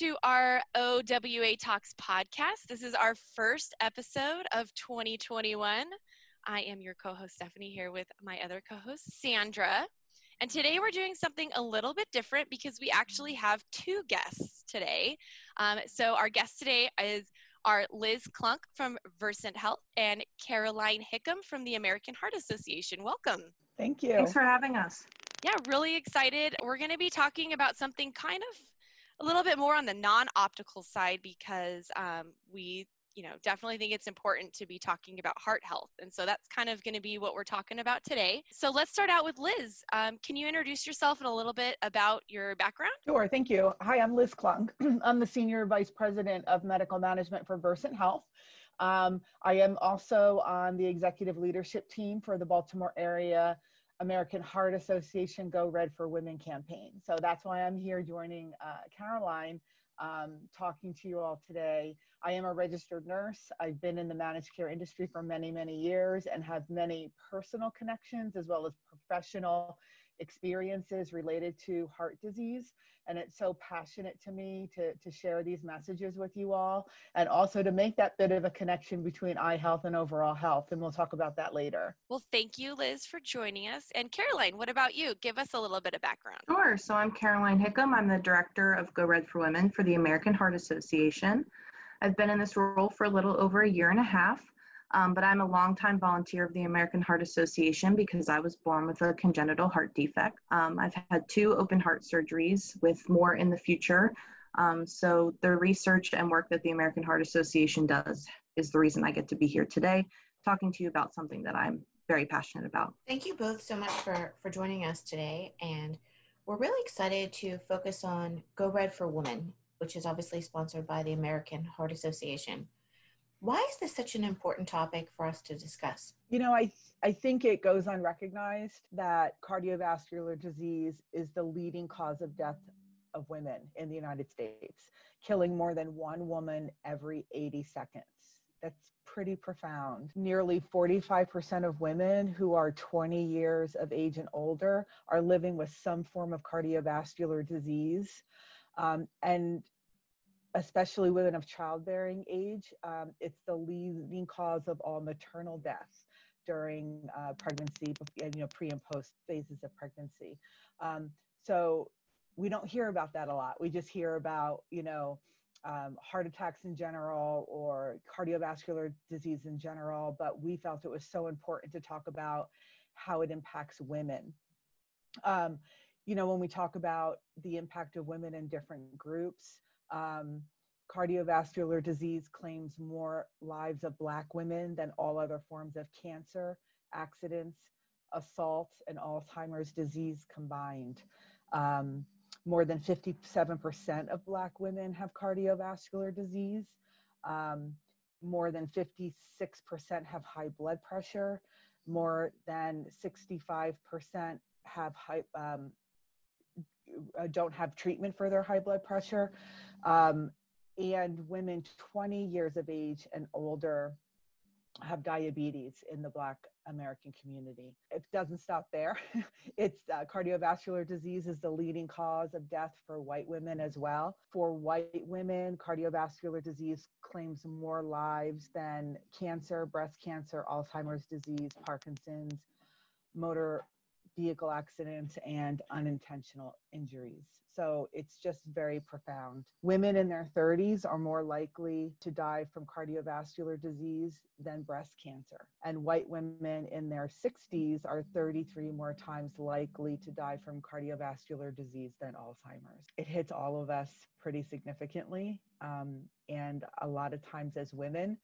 welcome back to our OWA Talks podcast. This is our first episode of 2021. I am your co host, Stephanie, here with my other co host, Sandra. And today we're doing something a little bit different because we actually have two guests today. Um, so, our guest today is are Liz Klunk from Versant Health and Caroline Hickam from the American Heart Association. Welcome. Thank you. Thanks for having us. Yeah, really excited. We're going to be talking about something kind of a little bit more on the non-optical side because um, we you know definitely think it's important to be talking about heart health. And so that's kind of going to be what we're talking about today. So let's start out with liz. Um, can you introduce yourself and a little bit about your background? Sure thank you. Hi i'm liz klunk. I'm the senior vice president of medical management for versant health. Um, i am also on the executive leadership team for the baltimore area American Heart Association Go Red for Women campaign. So that's why I'm here joining uh, Caroline, um, talking to you all today. I am a registered nurse. I've been in the managed care industry for many, many years and have many personal connections as well as professional experiences related to heart disease. And it's so passionate to me to, to share these messages with you all and also to make that bit of a connection between eye health and overall health. And we'll talk about that later. Well, thank you, Liz, for joining us. And Caroline, what about you? Give us a little bit of background. Sure. So I'm Caroline Hickam. I'm the director of Go Red for Women for the American Heart Association. I've been in this role for a little over a year and a half. Um, but I'm a longtime volunteer of the American Heart Association because I was born with a congenital heart defect. Um, I've had two open heart surgeries with more in the future. Um, so the research and work that the American Heart Association does is the reason I get to be here today talking to you about something that I'm very passionate about. Thank you both so much for, for joining us today. And we're really excited to focus on Go Red for Women, which is obviously sponsored by the American Heart Association. Why is this such an important topic for us to discuss? You know, I I think it goes unrecognized that cardiovascular disease is the leading cause of death of women in the United States, killing more than one woman every 80 seconds. That's pretty profound. Nearly 45% of women who are 20 years of age and older are living with some form of cardiovascular disease. Um, and especially women of childbearing age, um, it's the leading cause of all maternal deaths during uh, pregnancy, you know, pre and post phases of pregnancy. Um, so we don't hear about that a lot. We just hear about, you know, um, heart attacks in general or cardiovascular disease in general, but we felt it was so important to talk about how it impacts women. Um, you know, when we talk about the impact of women in different groups, um, cardiovascular disease claims more lives of Black women than all other forms of cancer, accidents, assault, and Alzheimer's disease combined. Um, more than 57% of Black women have cardiovascular disease. Um, more than 56% have high blood pressure. More than 65% have high, um, don't have treatment for their high blood pressure. Um, and women 20 years of age and older have diabetes in the Black American community. It doesn't stop there. it's uh, cardiovascular disease is the leading cause of death for white women as well. For white women, cardiovascular disease claims more lives than cancer, breast cancer, Alzheimer's disease, Parkinson's, motor vehicle accidents, and unintentional injuries. So it's just very profound. Women in their 30s are more likely to die from cardiovascular disease than breast cancer. And white women in their 60s are 33 more times likely to die from cardiovascular disease than Alzheimer's. It hits all of us pretty significantly. Um, and a lot of times as women,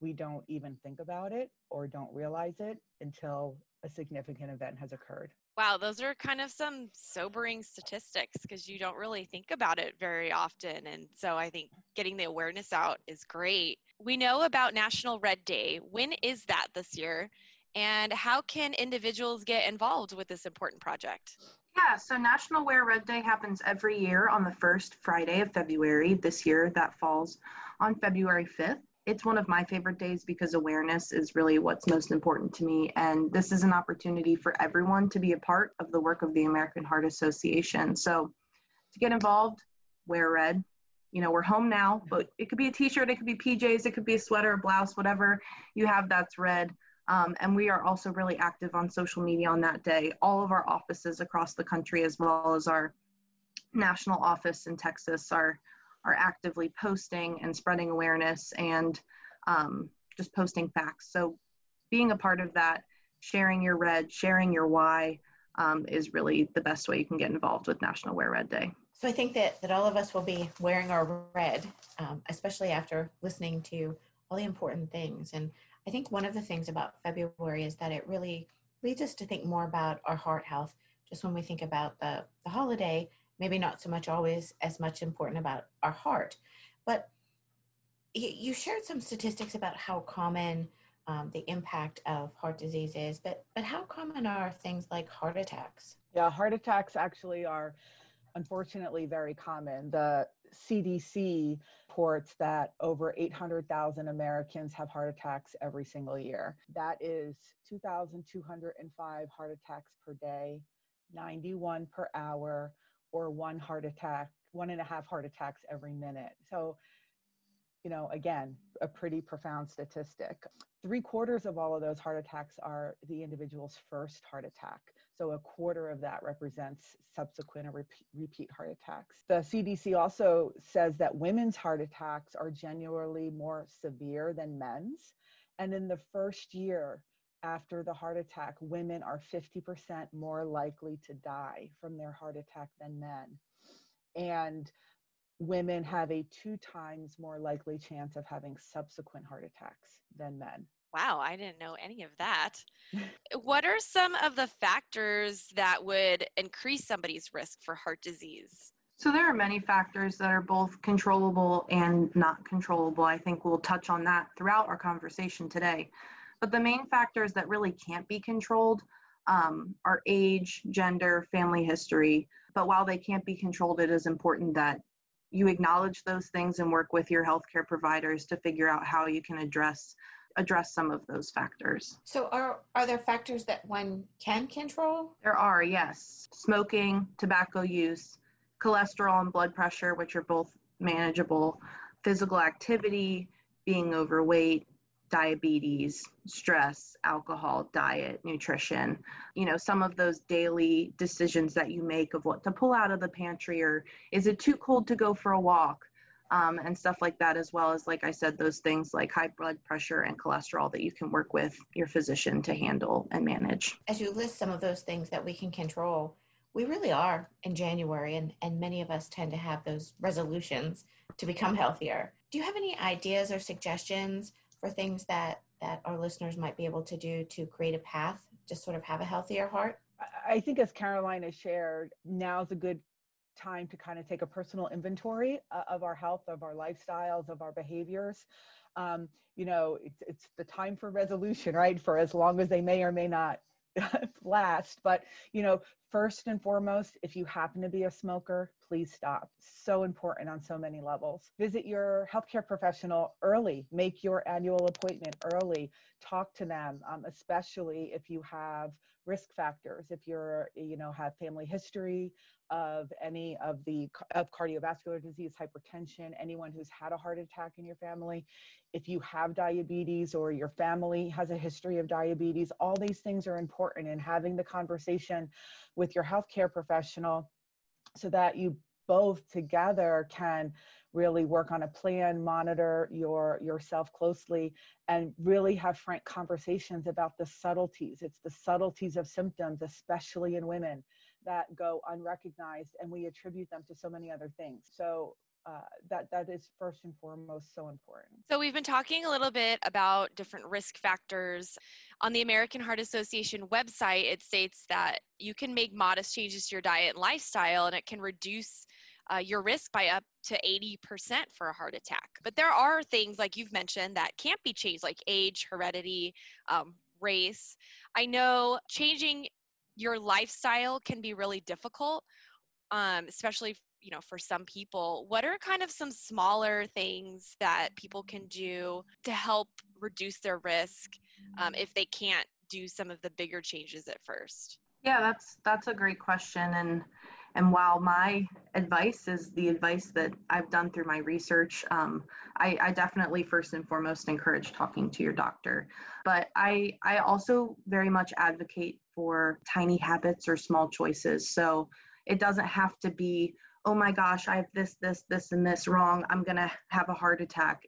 we don't even think about it or don't realize it until a significant event has occurred. Wow, those are kind of some sobering statistics because you don't really think about it very often. And so I think getting the awareness out is great. We know about National Red Day. When is that this year? And how can individuals get involved with this important project? Yeah, so National Wear Red Day happens every year on the first Friday of February. This year, that falls on February 5th it's one of my favorite days because awareness is really what's most important to me. And this is an opportunity for everyone to be a part of the work of the American Heart Association. So to get involved, wear red. You know, we're home now, but it could be a t-shirt, it could be PJs, it could be a sweater, a blouse, whatever you have that's red. Um, and we are also really active on social media on that day. All of our offices across the country, as well as our national office in Texas, are are actively posting and spreading awareness and um, just posting facts. So, being a part of that, sharing your red, sharing your why, um, is really the best way you can get involved with National Wear Red Day. So I think that that all of us will be wearing our red, um, especially after listening to all the important things. And I think one of the things about February is that it really leads us to think more about our heart health. Just when we think about the, the holiday, maybe not so much always as much important about our heart. But you shared some statistics about how common um, the impact of heart disease is, but but how common are things like heart attacks? Yeah, heart attacks actually are unfortunately very common. The CDC reports that over 800,000 Americans have heart attacks every single year. That is 2,205 heart attacks per day, 91 per hour, or one heart attack, one and a half heart attacks every minute. So, you know, again, a pretty profound statistic. Three quarters of all of those heart attacks are the individual's first heart attack. So a quarter of that represents subsequent or repeat heart attacks. The CDC also says that women's heart attacks are generally more severe than men's. And in the first year after the heart attack, women are 50% more likely to die from their heart attack than men. And women have a two times more likely chance of having subsequent heart attacks than men. Wow, I didn't know any of that. what are some of the factors that would increase somebody's risk for heart disease? So, there are many factors that are both controllable and not controllable. I think we'll touch on that throughout our conversation today. But the main factors that really can't be controlled um, are age, gender, family history. But while they can't be controlled, it is important that you acknowledge those things and work with your healthcare providers to figure out how you can address address some of those factors. So are are there factors that one can control? There are, yes. Smoking, tobacco use, cholesterol and blood pressure which are both manageable, physical activity, being overweight, diabetes, stress, alcohol, diet, nutrition, you know, some of those daily decisions that you make of what to pull out of the pantry or is it too cold to go for a walk? um, and stuff like that, as well as, like I said, those things like high blood pressure and cholesterol that you can work with your physician to handle and manage. As you list some of those things that we can control, we really are in January, and, and many of us tend to have those resolutions to become healthier. Do you have any ideas or suggestions for things that, that our listeners might be able to do to create a path to sort of have a healthier heart? I think, as Caroline shared, now's a good time to kind of take a personal inventory uh, of our health, of our lifestyles, of our behaviors. Um, you know, it's, it's the time for resolution, right? For as long as they may or may not last. But, you know, first and foremost, if you happen to be a smoker, please stop. So important on so many levels. Visit your healthcare professional early, make your annual appointment early, talk to them, um, especially if you have risk factors if you're you know have family history of any of the of cardiovascular disease hypertension anyone who's had a heart attack in your family if you have diabetes or your family has a history of diabetes all these things are important in having the conversation with your healthcare professional so that you both together can really work on a plan monitor your yourself closely and really have frank conversations about the subtleties it's the subtleties of symptoms especially in women that go unrecognized and we attribute them to so many other things so uh, that that is first and foremost so important. So we've been talking a little bit about different risk factors. On the American Heart Association website, it states that you can make modest changes to your diet and lifestyle, and it can reduce uh, your risk by up to 80% for a heart attack. But there are things like you've mentioned that can't be changed, like age, heredity, um, race. I know changing your lifestyle can be really difficult, um, especially you know for some people what are kind of some smaller things that people can do to help reduce their risk um, if they can't do some of the bigger changes at first yeah that's that's a great question and And while my advice is the advice that I've done through my research, um, I, I, definitely first and foremost encourage talking to your doctor. But I, I also very much advocate for tiny habits or small choices. So it doesn't have to be, oh my gosh, I have this, this, this, and this wrong. I'm going to have a heart attack.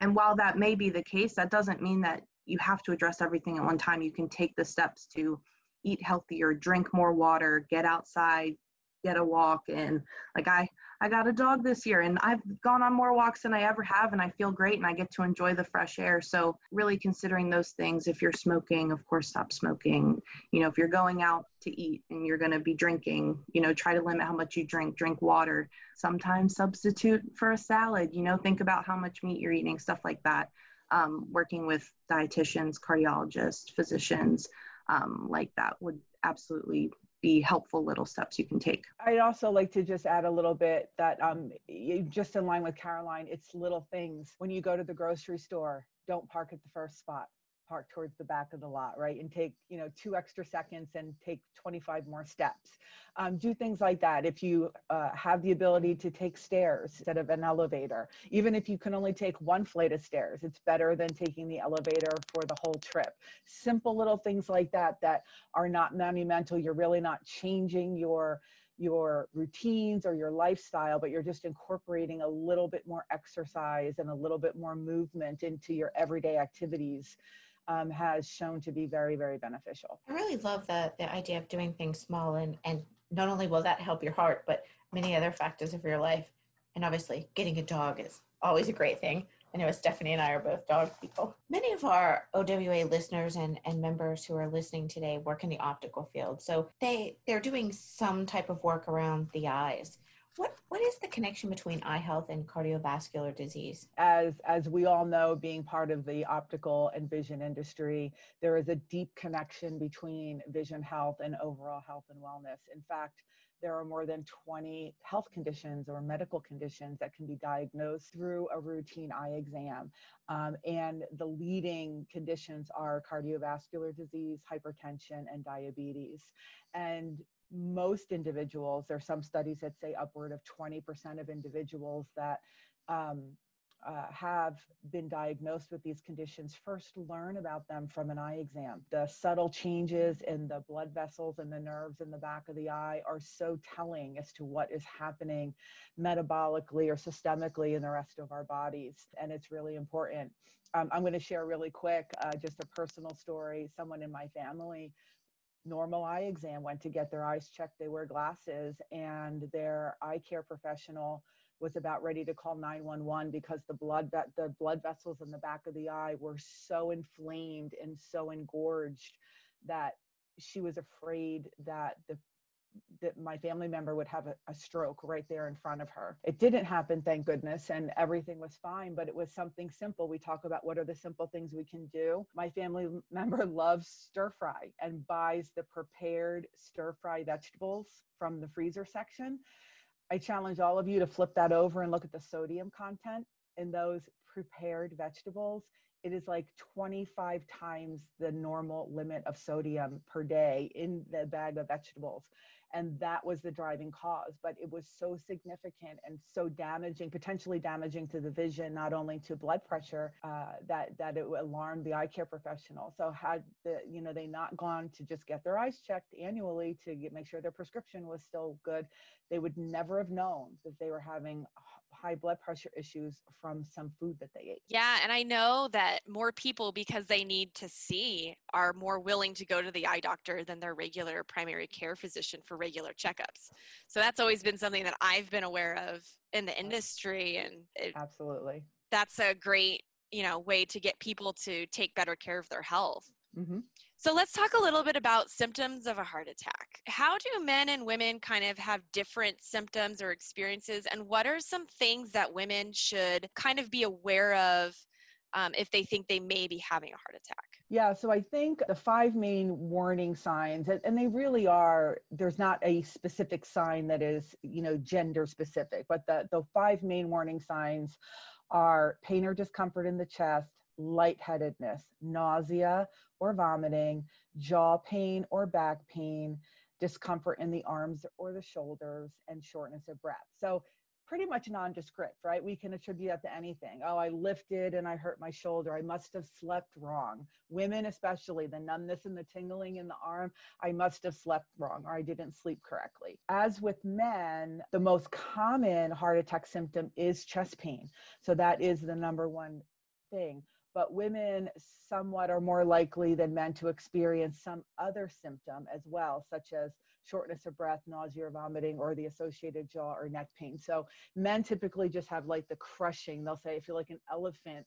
And while that may be the case, that doesn't mean that you have to address everything at one time. You can take the steps to eat healthier, drink more water, get outside, get a walk and like i i got a dog this year and i've gone on more walks than i ever have and i feel great and i get to enjoy the fresh air. So really considering those things if you're smoking of course stop smoking. You know if you're going out to eat and you're going to be drinking you know try to limit how much you drink. Drink water. Sometimes substitute for a salad you know think about how much meat you're eating stuff like that. Um, working with dietitians cardiologists physicians um, like that would absolutely be helpful little steps you can take. I'd also like to just add a little bit that um, just in line with Caroline, it's little things. When you go to the grocery store, don't park at the first spot park towards the back of the lot, right? And take, you know, two extra seconds and take 25 more steps. Um, do things like that. If you uh, have the ability to take stairs instead of an elevator, even if you can only take one flight of stairs, it's better than taking the elevator for the whole trip. Simple little things like that that are not monumental. You're really not changing your your routines or your lifestyle, but you're just incorporating a little bit more exercise and a little bit more movement into your everyday activities um, has shown to be very, very beneficial. I really love the, the idea of doing things small and, and not only will that help your heart, but many other factors of your life. And obviously, getting a dog is always a great thing. I know Stephanie and I are both dog people. Many of our OWA listeners and, and members who are listening today work in the optical field. So they, they're doing some type of work around the eyes. What what is the connection between eye health and cardiovascular disease? As as we all know, being part of the optical and vision industry, there is a deep connection between vision health and overall health and wellness. In fact, there are more than 20 health conditions or medical conditions that can be diagnosed through a routine eye exam. Um, and the leading conditions are cardiovascular disease, hypertension, and diabetes. And most individuals, there are some studies that say upward of 20% of individuals that um, uh, have been diagnosed with these conditions first learn about them from an eye exam. The subtle changes in the blood vessels and the nerves in the back of the eye are so telling as to what is happening metabolically or systemically in the rest of our bodies. And it's really important. Um, I'm going to share really quick uh, just a personal story. Someone in my family normal eye exam, went to get their eyes checked. They wear glasses, and their eye care professional was about ready to call 911 because the blood the blood vessels in the back of the eye were so inflamed and so engorged that she was afraid that the that my family member would have a, a, stroke right there in front of her. It didn't happen, thank goodness, and everything was fine, but it was something simple. We talk about what are the simple things we can do. My family member loves stir fry and buys the prepared stir fry vegetables from the freezer section. I challenge all of you to flip that over and look at the sodium content in those prepared vegetables it is like 25 times the normal limit of sodium per day in the bag of vegetables and that was the driving cause but it was so significant and so damaging potentially damaging to the vision not only to blood pressure uh, that that it alarmed the eye care professional. So had the you know they not gone to just get their eyes checked annually to get, make sure their prescription was still good they would never have known that they were having high blood pressure issues from some food that they ate. Yeah, and I know that more people, because they need to see, are more willing to go to the eye doctor than their regular primary care physician for regular checkups. So that's always been something that I've been aware of in the industry, and it, absolutely, that's a great you know way to get people to take better care of their health. Mm-hmm. So let's talk a little bit about symptoms of a heart attack. How do men and women kind of have different symptoms or experiences, and what are some things that women should kind of be aware of um, if they think they may be having a heart attack? Yeah, so I think the five main warning signs, and they really are, there's not a specific sign that is, you know, gender specific, but the, the five main warning signs are pain or discomfort in the chest, lightheadedness, nausea or vomiting, jaw pain or back pain, discomfort in the arms or the shoulders, and shortness of breath. So pretty much nondescript, right? We can attribute that to anything. Oh, I lifted and I hurt my shoulder. I must have slept wrong. Women, especially, the numbness and the tingling in the arm, I must have slept wrong or I didn't sleep correctly. As with men, the most common heart attack symptom is chest pain. So that is the number one thing but women somewhat are more likely than men to experience some other symptom as well, such as shortness of breath, nausea or vomiting, or the associated jaw or neck pain. So men typically just have like the crushing. They'll say, I feel like an elephant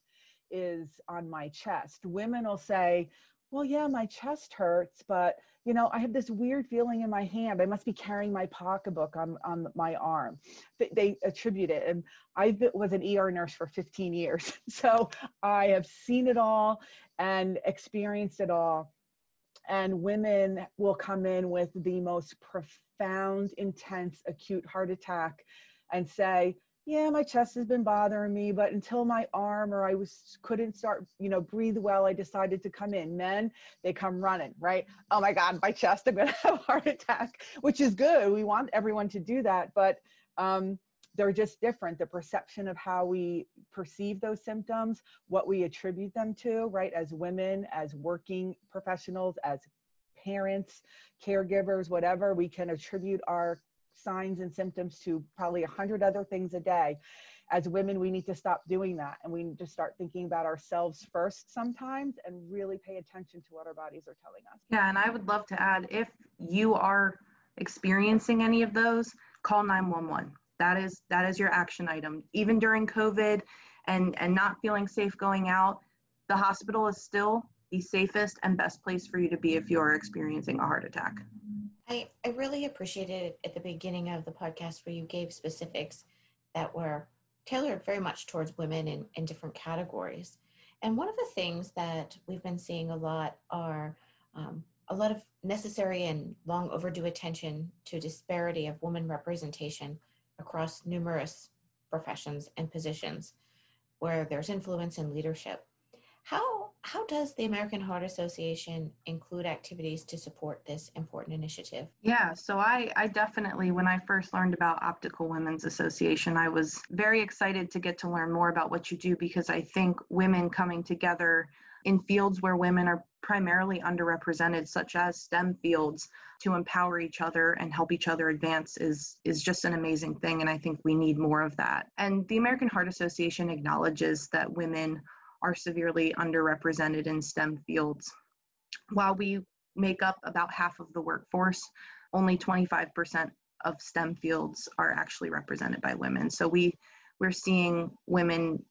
is on my chest. Women will say, well, yeah, my chest hurts, but you know, I have this weird feeling in my hand. I must be carrying my pocketbook on, on my arm. They, they attribute it. And I was an ER nurse for 15 years. So I have seen it all and experienced it all. And women will come in with the most profound, intense, acute heart attack and say, yeah my chest has been bothering me but until my arm or i was couldn't start you know breathe well i decided to come in. Men they come running right? Oh my god my chest i'm gonna have a heart attack which is good. We want everyone to do that but um, they're just different. The perception of how we perceive those symptoms what we attribute them to right? As women as working professionals as parents caregivers whatever we can attribute our signs and symptoms to probably a hundred other things a day. As women we need to stop doing that and we need to start thinking about ourselves first sometimes and really pay attention to what our bodies are telling us. Yeah and i would love to add if you are experiencing any of those call 911 that is that is your action item. Even during covid and and not feeling safe going out the hospital is still the safest and best place for you to be if you are experiencing a heart attack I, I really appreciated at the beginning of the podcast where you gave specifics that were tailored very much towards women in, in different categories. And one of the things that we've been seeing a lot are um, a lot of necessary and long overdue attention to disparity of woman representation across numerous professions and positions where there's influence and leadership. How how does the American Heart Association include activities to support this important initiative? Yeah, so I, I definitely, when I first learned about Optical Women's Association, I was very excited to get to learn more about what you do because I think women coming together in fields where women are primarily underrepresented such as STEM fields to empower each other and help each other advance is is just an amazing thing and I think we need more of that. And the American Heart Association acknowledges that women are severely underrepresented in STEM fields. While we make up about half of the workforce, only 25% of STEM fields are actually represented by women. So we we're seeing women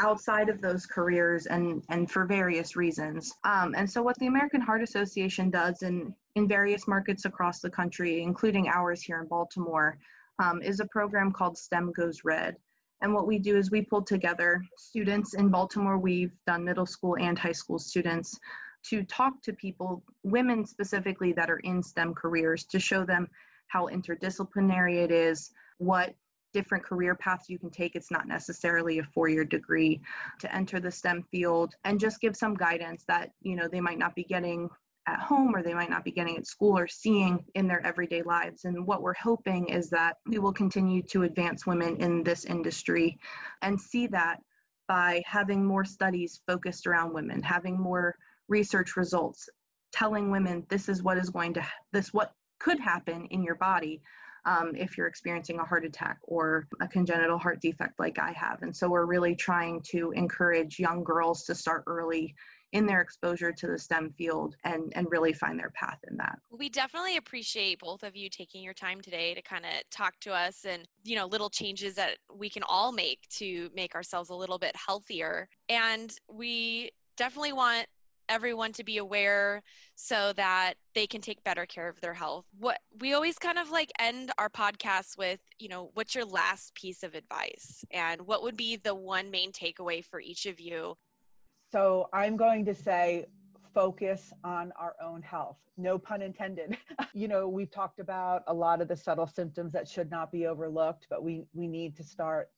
outside of those careers and and for various reasons. Um, and so what the American Heart Association does in in various markets across the country, including ours here in Baltimore, um, is a program called STEM Goes Red. And what we do is we pull together students in Baltimore. We've done middle school and high school students to talk to people, women specifically that are in STEM careers, to show them how interdisciplinary it is, what different career paths you can take. It's not necessarily a four year degree to enter the STEM field, and just give some guidance that, you know, they might not be getting at home or they might not be getting at school or seeing in their everyday lives. And what we're hoping is that we will continue to advance women in this industry and see that by having more studies focused around women, having more research results, telling women this is what is going to, this what could happen in your body. Um, if you're experiencing a heart attack or a congenital heart defect like I have. And so we're really trying to encourage young girls to start early in their exposure to the STEM field and, and really find their path in that. We definitely appreciate both of you taking your time today to kind of talk to us and, you know, little changes that we can all make to make ourselves a little bit healthier. And we definitely want everyone to be aware so that they can take better care of their health. What we always kind of like end our podcast with, you know, what's your last piece of advice and what would be the one main takeaway for each of you so I'm going to say focus on our own health. No pun intended. you know, we've talked about a lot of the subtle symptoms that should not be overlooked, but we we need to start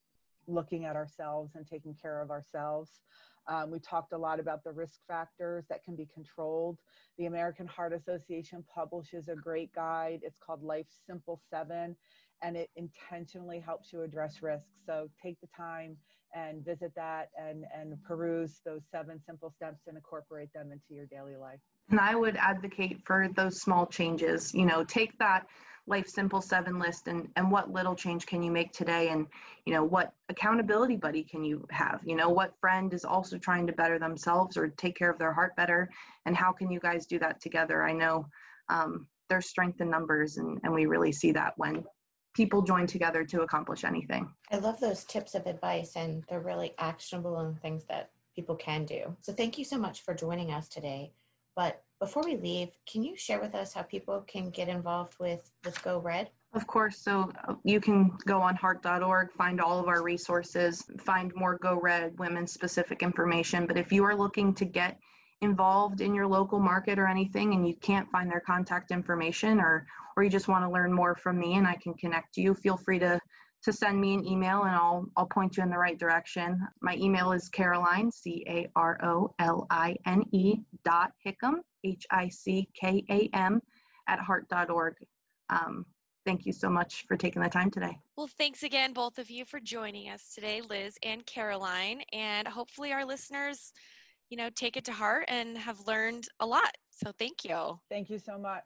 looking at ourselves and taking care of ourselves. Um, we talked a lot about the risk factors that can be controlled. The American Heart Association publishes a great guide. It's called Life Simple 7, and it intentionally helps you address risks. So take the time and visit that and, and peruse those seven simple steps and incorporate them into your daily life. And I would advocate for those small changes. You know, take that life simple seven list and and what little change can you make today and you know what accountability buddy can you have you know what friend is also trying to better themselves or take care of their heart better and how can you guys do that together i know um, there's strength in numbers and, and we really see that when people join together to accomplish anything i love those tips of advice and they're really actionable and things that people can do so thank you so much for joining us today but before we leave, can you share with us how people can get involved with, with Go Red? Of course. So uh, you can go on heart.org, find all of our resources, find more Go Red women specific information. But if you are looking to get involved in your local market or anything and you can't find their contact information or or you just want to learn more from me and I can connect you, feel free to to send me an email and I'll I'll point you in the right direction. My email is Caroline C A R O L I N E dot Hickam H I C K A M at heart.org. Um, thank you so much for taking the time today. Well, thanks again, both of you, for joining us today, Liz and Caroline. And hopefully, our listeners, you know, take it to heart and have learned a lot. So, thank you. Thank you so much.